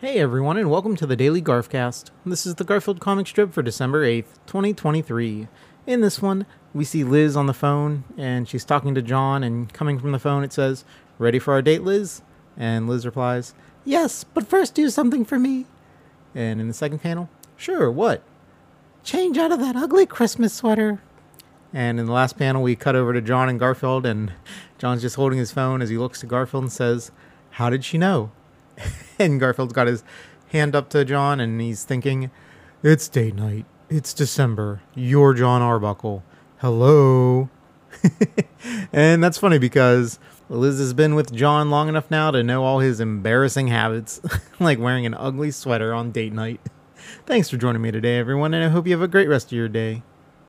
Hey everyone, and welcome to the Daily Garfcast. This is the Garfield comic strip for December 8th, 2023. In this one, we see Liz on the phone, and she's talking to Jon, and coming from the phone, it says, Ready for our date, Liz? And Liz replies, Yes, but first do something for me. And in the second panel, Sure, what? Change out of that ugly Christmas sweater. And in the last panel, we cut over to Jon and Garfield, and Jon's just holding his phone as he looks to Garfield and says, How did she know? and Garfield's got his hand up to Jon and he's thinking, It's date night. It's December. You're Jon Arbuckle. Hello. and that's funny because Liz has been with Jon long enough now to know all his embarrassing habits, like wearing an ugly sweater on date night. Thanks for joining me today, everyone, and I hope you have a great rest of your day.